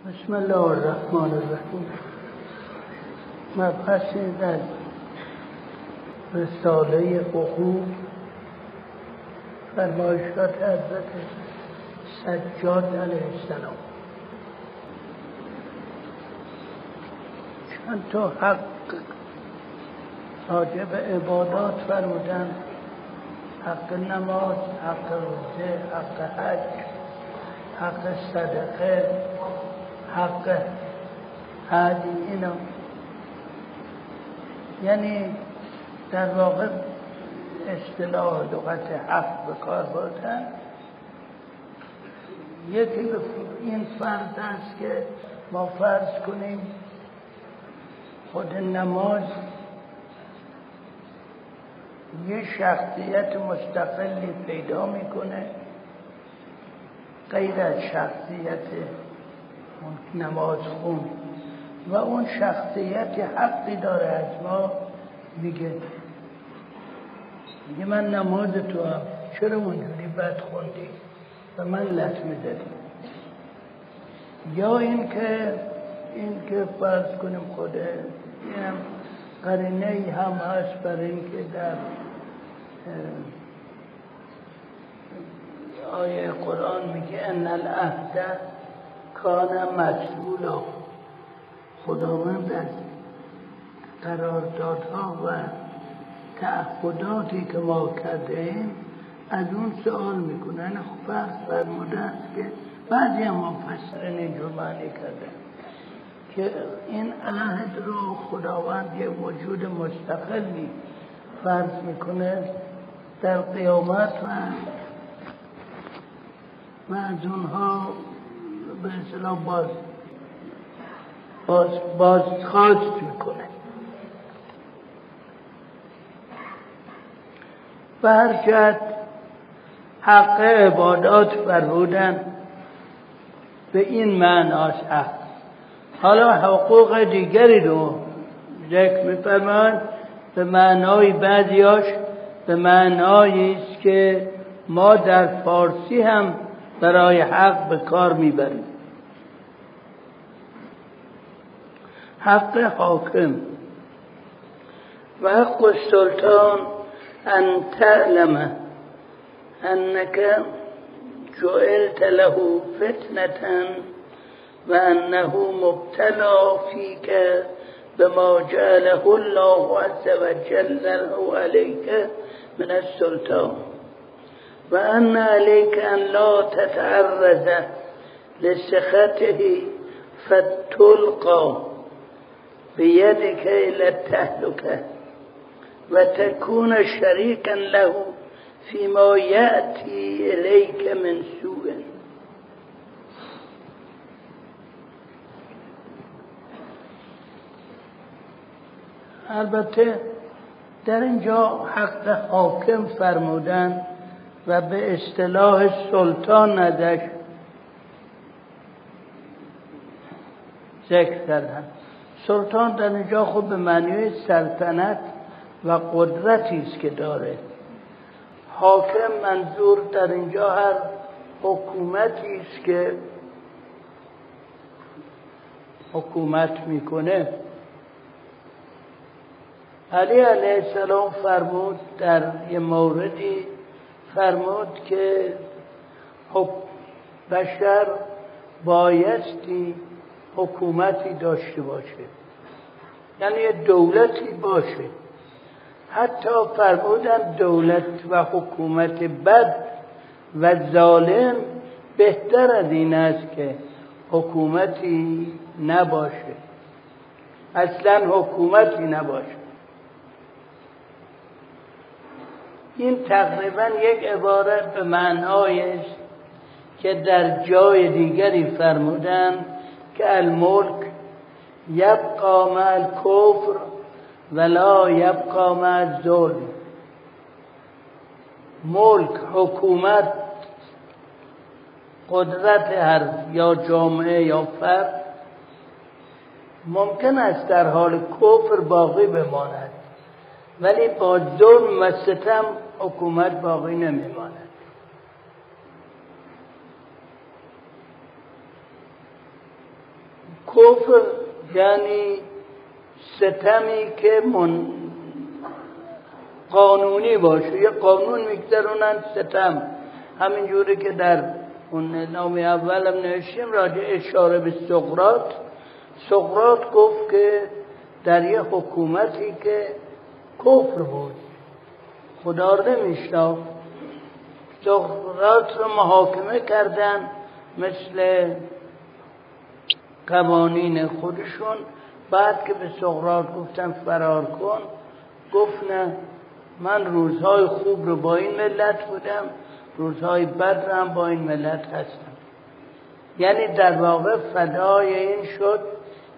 بسم الله الرحمن الرحیم. مبحثی در رساله حقوق فرمایشات حضرت سجاد علیه السلام. چند تا حق راجب عبادات فرمودن. حق نماز حق روزه حق حج حق صدقه. حق هدی اینا یعنی در واقع اصطلاح لغت حق به کار بردن یکی این فرض است که ما فرض کنیم خود نماز یه شخصیت مستقلی پیدا می‌کنه غیر از شخصیت نماز خون. و اون شخصیت حقی داره از ما میگه. میگه من نماز تو هم. چرا اونجوری بد خوندی؟ و من لطمه دادی یا اینکه این که فرض کنیم خوده این قرینه ای هم هست برای اینکه در آیه قرآن میگه ان العهد کان مسئولا خداوند از قراردادها و تعهداتی که ما کرده از اون سوال می‌کنن. خب فرض فرموده است که بعضی هم مفسرین معنی کرده که این عهد رو خداوند یه وجود مستقلی فرض می‌کنه در قیامت و و از اونها به اصطلاح باز باز بازخواست می‌کنه. و هر حق عبادات فرمودن به این معناست حق حالا حقوق دیگری رو ذکر میفرمایند به معنای بعضیاش به معنایی است که ما در فارسی هم برای حق به کار می‌بریم. حق حاکم. و حق السلطان ان تعلم انك جعلت له فتنة وأنه مبتلى فيك بما جعله الله عز وجل له عليك من السلطان. وأن عليك أن لا تتعرض لسخطه فتلقى. بيدك إلى التهلكة وتكون شريكا له فيما يأتي إليك من سوء. البته در اینجا حق حاکم فرمودن و به اصطلاح سلطان ندش ذکر کردن. سلطان در اینجا خود به معنی سلطنت و قدرتی است که داره. حاکم منظور در اینجا هر حکومتی است که حکومت می‌کنه. علی علیه السلام فرمود در یه موردی فرمود که بشر بایستی حکومتی داشته باشه. یعنی دولتی باشه. حتی فرمودن دولت و حکومت بد و ظالم بهتر از این است که حکومتی نباشه. اصلا حکومتی نباشه. این تقریبا یک عبارت به معنای است که در جای دیگری فرمودن که الملک یبقا مع الکفر ولا یبقا مع الظلم. ملک حکومت قدرت هر یا جامعه یا فرد ممکن است در حال کفر باقی بماند ولی با ظلم و ستم حکومت باقی نمیماند. کفر یعنی ستمی که من قانونی باشه یه قانون میگذرونن ستم. همین جوری که در اون نام اولم نوشتیم راجع اشاره به سقرات سقرات گفت که در یه حکومتی که کفر بود خدا رو نمیشناخت. سقرات رو محاکمه کردن مثل قوانین خودشون. بعد که به سقرات گفتن فرار کن گفت نه من روزهای خوب رو با این ملت بودم روزهای بد رو هم با این ملت هستم. یعنی در واقع فدای این شد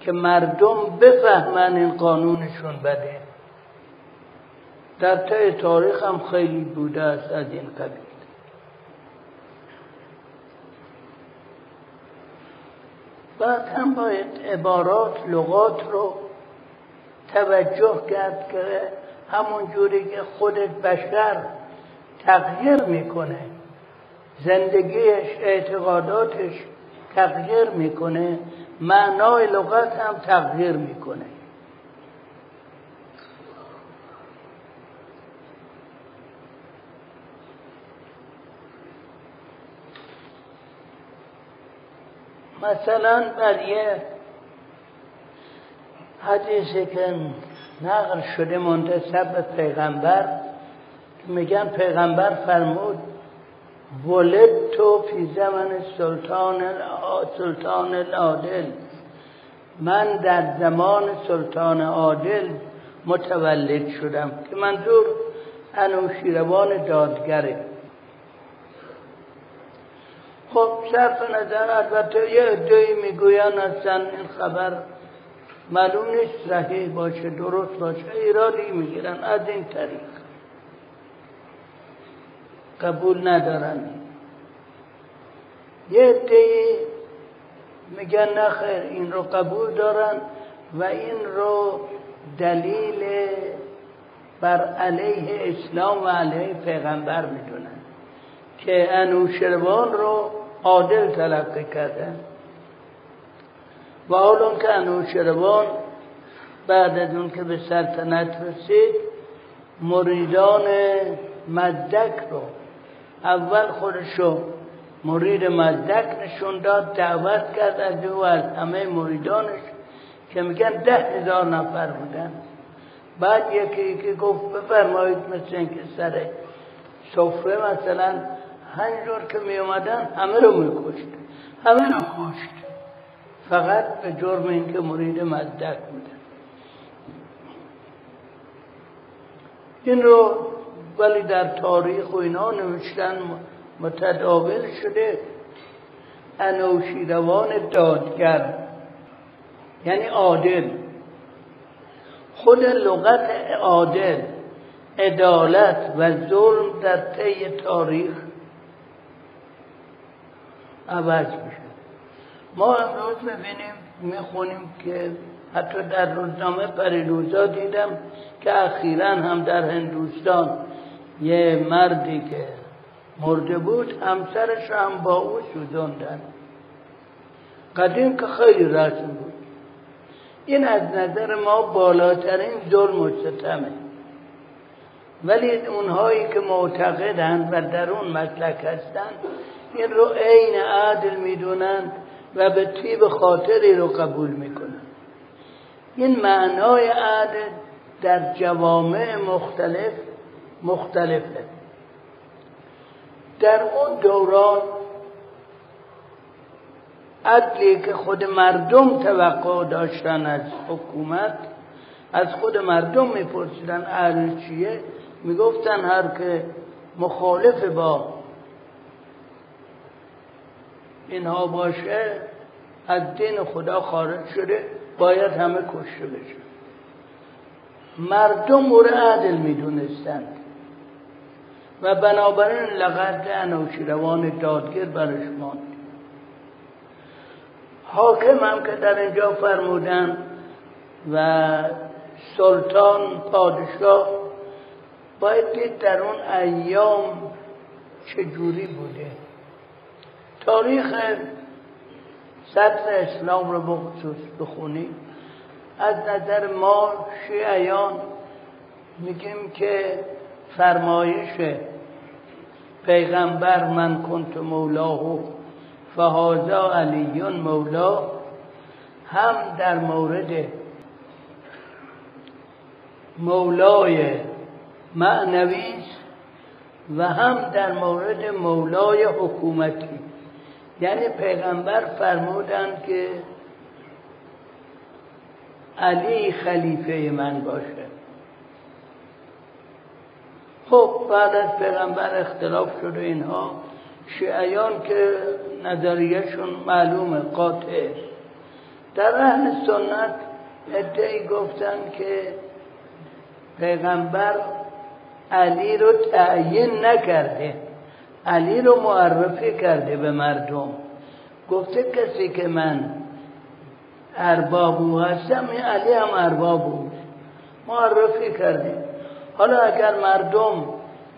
که مردم بفهمن این قانونشون بده. در طی تاریخ هم خیلی بوده است از این قبیل. بعد هم باید عبارات لغات رو توجه کرد که همون جوری که خود بشر تغییر می‌کنه زندگیش اعتقاداتش تغییر می‌کنه معنای لغت هم تغییر می‌کنه. مثلا در یه حدیثی که نقل شده منتصب به پیغمبر میگن پیغمبر فرمود ولد تو فی زمن سلطان سلطان العادل. من در زمان سلطان عادل متولد شدم که منظور انوشیروان دادگره خب صرف نظر البته یه ادهی می‌گوین اصلا این خبر. معلوم نیست صحیح باشه درست باشه ایرادی می‌گیرن از این طریق. قبول ندارن. یه ادهی میگن نخیر این رو قبول دارن و این رو دلیل بر علیه اسلام و علیه پیغمبر می‌دونن که انوشروان رو عادل تلقی کردن و حالا که انوشروان بعد از اون که به سلطنت رسید مریدان مدک رو اول خودشو مرید مدک نشون داد دعوت کرد از او از همه مریدانش که میگن ده هزار نفر بودن. بعد یکی یکی گفت بفرمایید مثل اینکه سر سفره مثلا هنجور که می اومدن همه رو می کشت همه رو کشت. فقط به جرم اینکه مرید مزدک بودن این رو ولی در تاریخ و اینا نوشتن متداول شده. انوشیروان دادگر. یعنی عادل. خود لغت عادل عدالت و ظلم در طی تاریخ عوض میشه. ما امروز می‌بینیم می‌خونیم که حتی در روزنامه پریروزا دیدم که اخیرا هم در هندوستان یه مردی که مرده بود همسرش هم با او سوزندن قدیم که خیلی رسم بود. این از نظر ما بالاترین ظلم و ستمه. ولی اونهایی که معتقدند و در اون مسلک هستند این رو عین عادل می‌دونند و به طیب خاطری رو قبول می‌کنند. این معنای عادل در جوامع مختلف مختلفه. در اون دوران عدلی که خود مردم توقع داشتن از حکومت از خود مردم میپرسیدن عدل چیه؟ می‌گفتن هر که مخالف با اینها باشه از دین خدا خارج شده باید همه کشته بشه. مردم مورد عدل می‌دونستند. و بنابراین لغت انوشیروان دادگر برش ماند. حاکم هم که در اینجا فرمودن و سلطان پادشاه باید دید در اون ایام چجوری بوده تاریخ سطر اسلام رو بخصوص بخونیم. از نظر ما شیعیان میگیم که فرمایش پیغمبر من کنت مولاه فهازا علیون مولا هم در مورد مولای معنوی و هم در مورد مولای حکومتی. یعنی پیغمبر فرمودند که علی خلیفه من باشه. خب بعد از پیغمبر اختلاف شده اینها. شیعیان که نظریهشون معلومه قاطع. در اهل سنت ادعی گفتن که پیغمبر علی رو تعیین نکرده. علی رو معرفی کرده به مردم. گفته کسی که من اربابو هستم این علی هم اربابو. معرفی کرده. حالا اگر مردم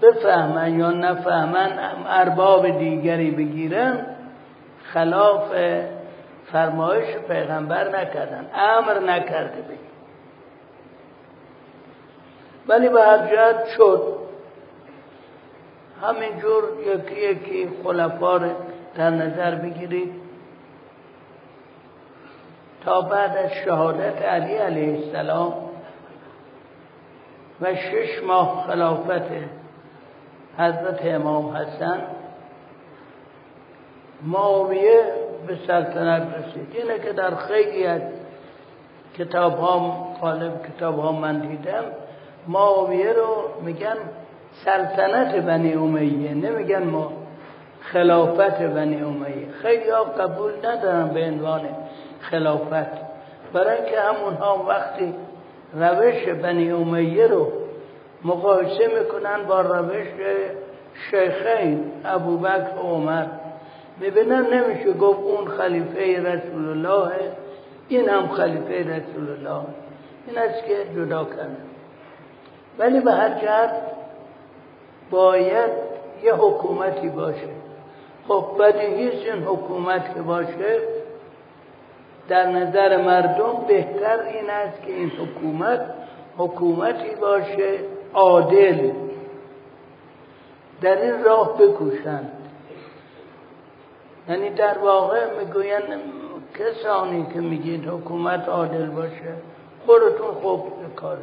بفهمن یا نفهمن ارباب دیگری بگیرن خلاف فرمایش پیغمبر نکردن امر نکرده بگیر ولی به هر جهت شد. همینجور یکی یکی خلفا در نظر بگیرید. تا بعد از شهادت علی علیه السلام و شش ماه خلافت حضرت امام حسن معاویه به سلطنت رسید. اینه که در خیلی از کتاب ها قالب کتاب ها من دیدم معاویه رو میگن سلطنت بنی امیه. نمیگن ما خلافت بنی امیه. خیلی ها قبول ندارن به عنوان خلافت. برای اینکه همونها وقتی روش بنی امیه رو مقایسه می‌کنن با روش شیخین ابوبکر و عمر. می‌بینن نمیشه گفت اون خلیفه رسول الله این هم خلیفه رسول الله این است که جدا کنه ولی به هر جهت باید یه حکومتی باشه. خب بدیهیست این حکومت که باشه در نظر مردم بهتر این است که این حکومت حکومتی باشه عادل. در این راه بکوشند. یعنی در واقع می‌گوین کسانی که میگید حکومت عادل باشه خودتون خوب کار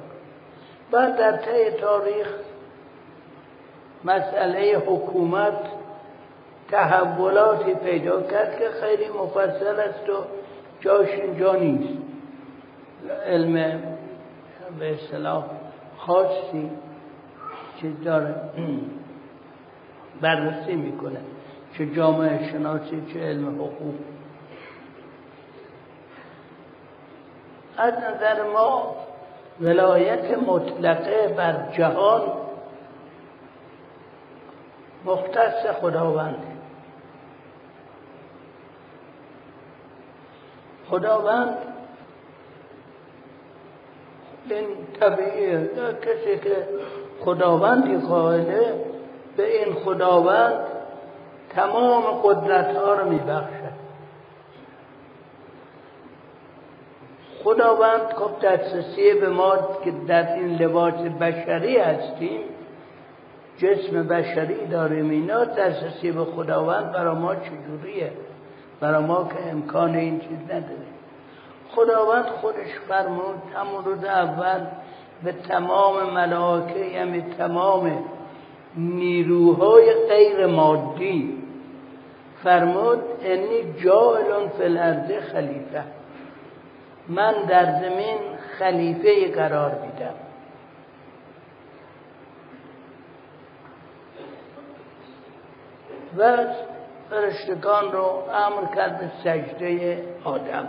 بعد در طی تاریخ مسئله حکومت تحولاتی پیدا کرد که خیلی مفصل است و جاش اینجا نیست. علم به اصطلاح خاصی که داره بررسی می‌کنه چه جامعه شناسی چه علم حقوق. از نظر ما ولایت مطلقه بر جهان مختص خداوند. خداوند این طبیعیه کسی که خداوندی قائله به این خداوند تمام قدرت ها رو میبخشد خداوند خب دسترسی به ما که در این لباس بشری هستیم. جسم بشری داریم اینا دسترسی به خداوند برای ما چجوریه؟ برای ما که امکان این چیز نداره. خداوند خودش فرمود همون روز اول به تمام ملائکه یعنی تمام نیروهای غیر مادی فرمود انی جاهلون فی الارض خلیفه. من در زمین خلیفه قرار و فرشتگان رو امر کرد به سجده آدم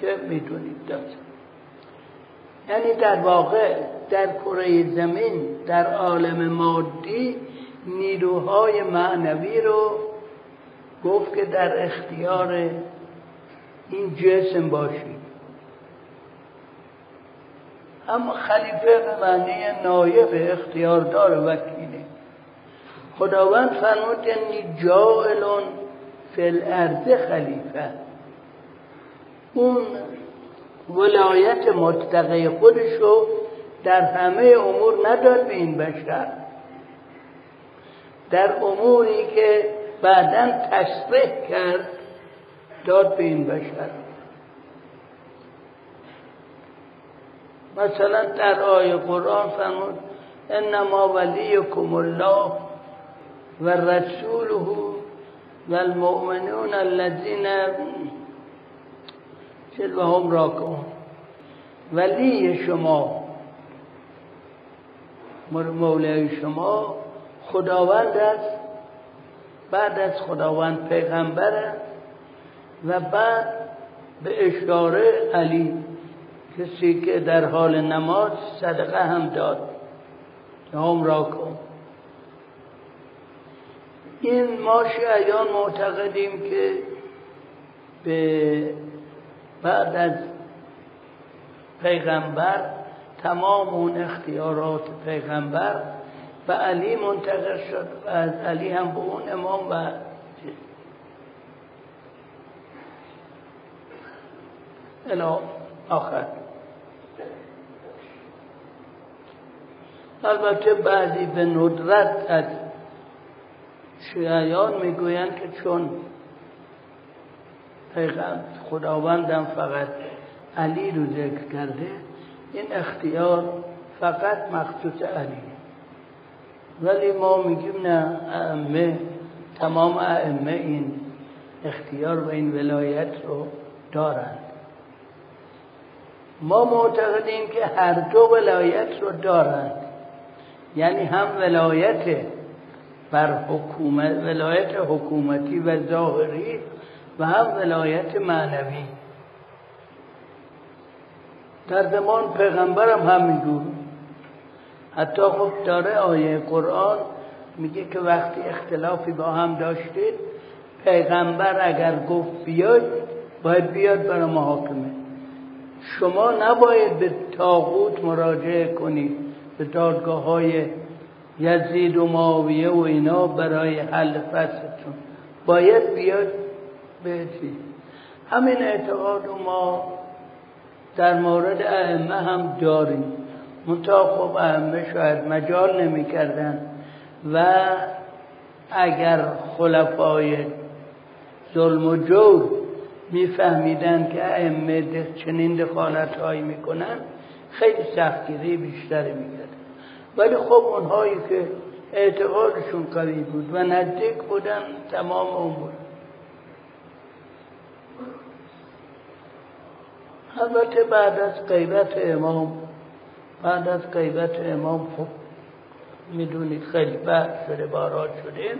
که می‌دونید داد. یعنی در واقع در کره زمین در عالم مادی نیروهای معنوی رو گفت که در اختیار این جسم باشید. اما خلیفه به معنی نایب اختیاردار وکیله. خداوند فرمود یعنی جائلون فی الارض خلیفه. اون ولایت مطلقه خودشو در همه امور نداد به این بشر. در اموری که بعدا تصریح کرد داد به این بشر. مثلا در آیه قرآن فرمود انما ولیکم الله و رسوله و المؤمنون الذین و هم راکون ولی شما مولای شما خداوند است بعد از خداوند پیغمبر است و بعد به اشاره علی کسی که در حال نماز صدقه هم داد. هم را کن این ما شیعیان معتقدیم که به بعد از پیغمبر تمام اون اختیارات پیغمبر به علی منتقل شد و از علی هم به اون امام و الا آخر. البته بعضی به ندرت از شیعیان می‌گویند که چون پیغمبر خداوندم فقط علی رو ذکر کرده این اختیار فقط مخصوص علی. ولی ما میگیم نه ائمه تمام ائمه این اختیار و این ولایت رو دارند ما معتقدیم که هر دو ولایت رو دارند یعنی هم ولایت بر حکومت ولایت حکومتی و ظاهری و هم ولایت معنوی. در زمان پیغمبرم همینجور. حتی خب داره آیه قرآن میگه که وقتی اختلافی با هم داشتید پیغمبر اگر گفت بیاید باید بیاد برای محاکمه. شما نباید به تاغوت مراجعه کنید به دادگاه های یزید و معاویه و اینا برای حل فصلتون باید بیاد به همین اعتقاد ما در مورد ائمه هم داریم. منتها خب ائمه شاید مجال نمی کردن و اگر خلفای ظلم و جور میفهمیدن که ائمه چنین دخالت هایی می‌کنن خیلی سختگیری بیشتری می‌کردن ولی خب اونهایی که اعتقادشون قوی بود و نزدیک بودن تمام امور البته بعد از غیبت امام بعد از غیبت امام خب می‌دونید خیلی بحث شده بارات شده.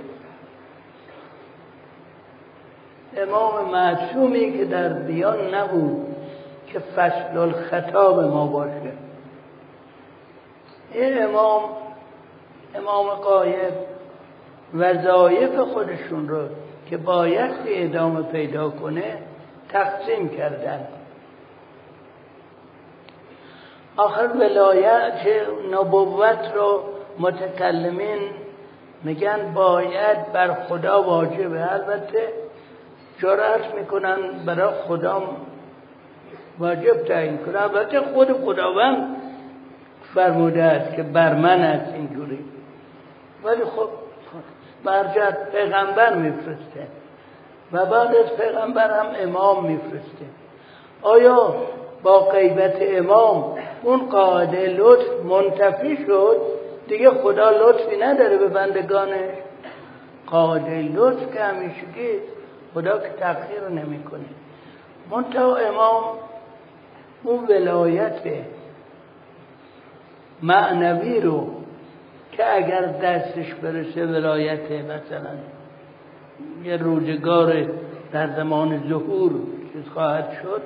امام معصومی که در بیان نبود که فصل الخطاب ما باشه. این امام امام قایب وظایف خودشون رو که باید ادامه پیدا کنه تقسیم کردن. آخر ولایت نبوت رو متکلمین میگن باید بر خدا واجبه. البته جرأت می‌کنن برای خدا واجب تعیین کنه البته خود خداوند فرموده است که بر من است اینجوری. ولی خب برجت پیغمبر میفرسته و بعد از پیغمبر هم امام میفرسته. آیا با غیبت امام اون قاعده لطف منتفی شد؟ دیگه خدا لطفی نداره به بندگانش قاعده لطف که همیشگی خدا که تغییر نمی‌کنه. منتها امام اون ولایت معنوی رو که اگر دستش برسه ولایت مثلا یه روزگار در زمان ظهور چیز خواهد شد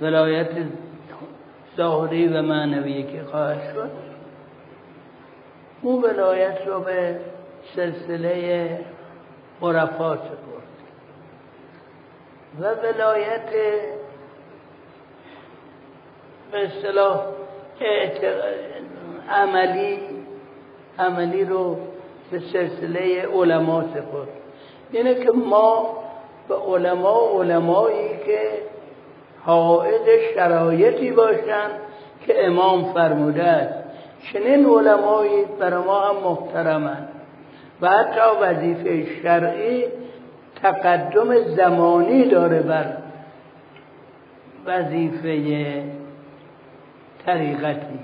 ولایت ظاهری و معنوی که خواهد شد او ولایت رو به سلسله عرفا سپرد. و ولایت به اصطلاح عملی عملی رو به سلسله علما سپرد. اینه که ما به علما علمایی که حائز شرایطی باشند که امام فرموده است. چنین علمایی برای ما هم محترمند. و حتی وظیفه شرعی تقدم زمانی داره بر وظیفه طریقتی.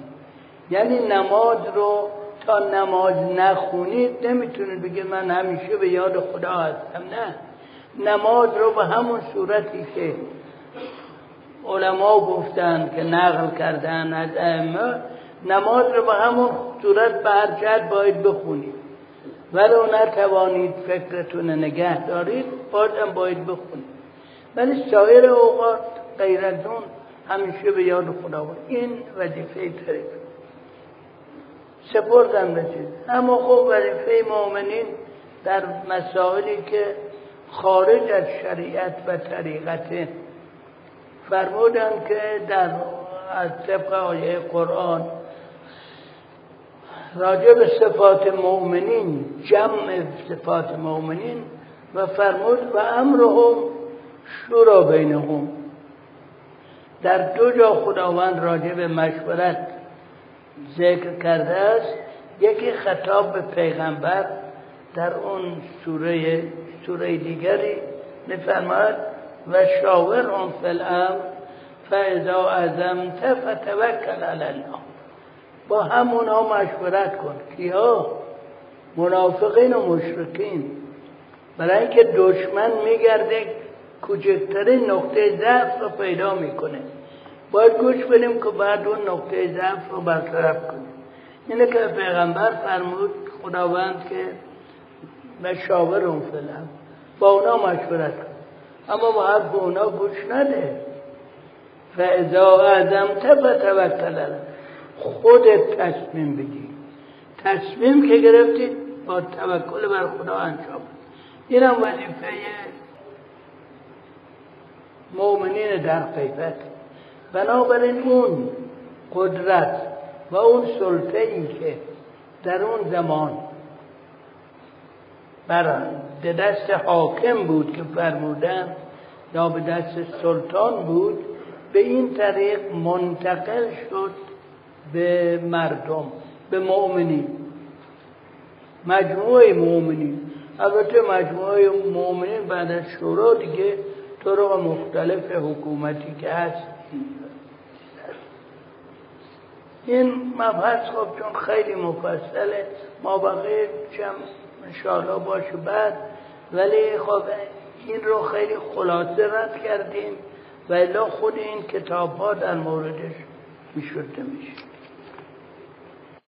یعنی نماز رو تا نماز نخونید نمی‌تونید بگید من همیشه به یاد خدا هستم نه. نماز رو به همون صورتی که علما گفتن که نقل کردن از ائمه نماز رو به همون صورت به هر جد باید بخونید ولو نتوانید فکرتون نگه دارید بازم باید بخونید. ولی سایر اوقات غیر از اون همیشه به یاد خدا بود. این وظیفه طریق سپردم بچید اما خب وظیفه مؤمنین در مسائلی که خارج از شریعت و طریقت فرمودن که در از طبق آیه قرآن راجع به صفات مؤمنین جمع صفات مؤمنین و فرمود و امرهم شورا بینهم. در دو جا خداوند راجع به مشورت ذکر کرده است. یکی خطاب به پیغمبر در اون سوره سوره دیگری میفرماید و شاورهم فی الامر فاذا عزمت فتوکل علی الله. با همونا مشورت کن. کیا؟ منافقین و مشرکین. برای اینکه دشمن میگرده کوچکترین نقطه ضعف رو پیدا می‌کنه. باید گوش بدیم که بعد اون نقطه ضعف رو برطرف کنیم. اینه که پیغمبر فرمود خداوند که مشاور اون فلم با اونا مشورت کن. اما با حرف اونا گوش نده. فاذا اعظمت فتوکل خودت تصمیم بگی. تصمیم که گرفتی با توکل بر خدا انجام این هم وظیفه مؤمنین در غیبت بنابراین اون قدرت و اون سلطه ای که در اون زمان بر دست حاکم بود که فرمودن یا به دست سلطان بود به این طریق منتقل شد به مردم به مؤمنین. مجموعه مؤمنین. البته مجموعه مؤمنین بعد از شورا دیگه طرق مختلف حکومتی که هست. این مبحث خب چون خیلی مفصله ما بقیه چم انشاءالله باشه بعد. ولی خب این رو خیلی خلاصه رد کردیم و الا خود این کتاب ها در موردش می‌شده میشه.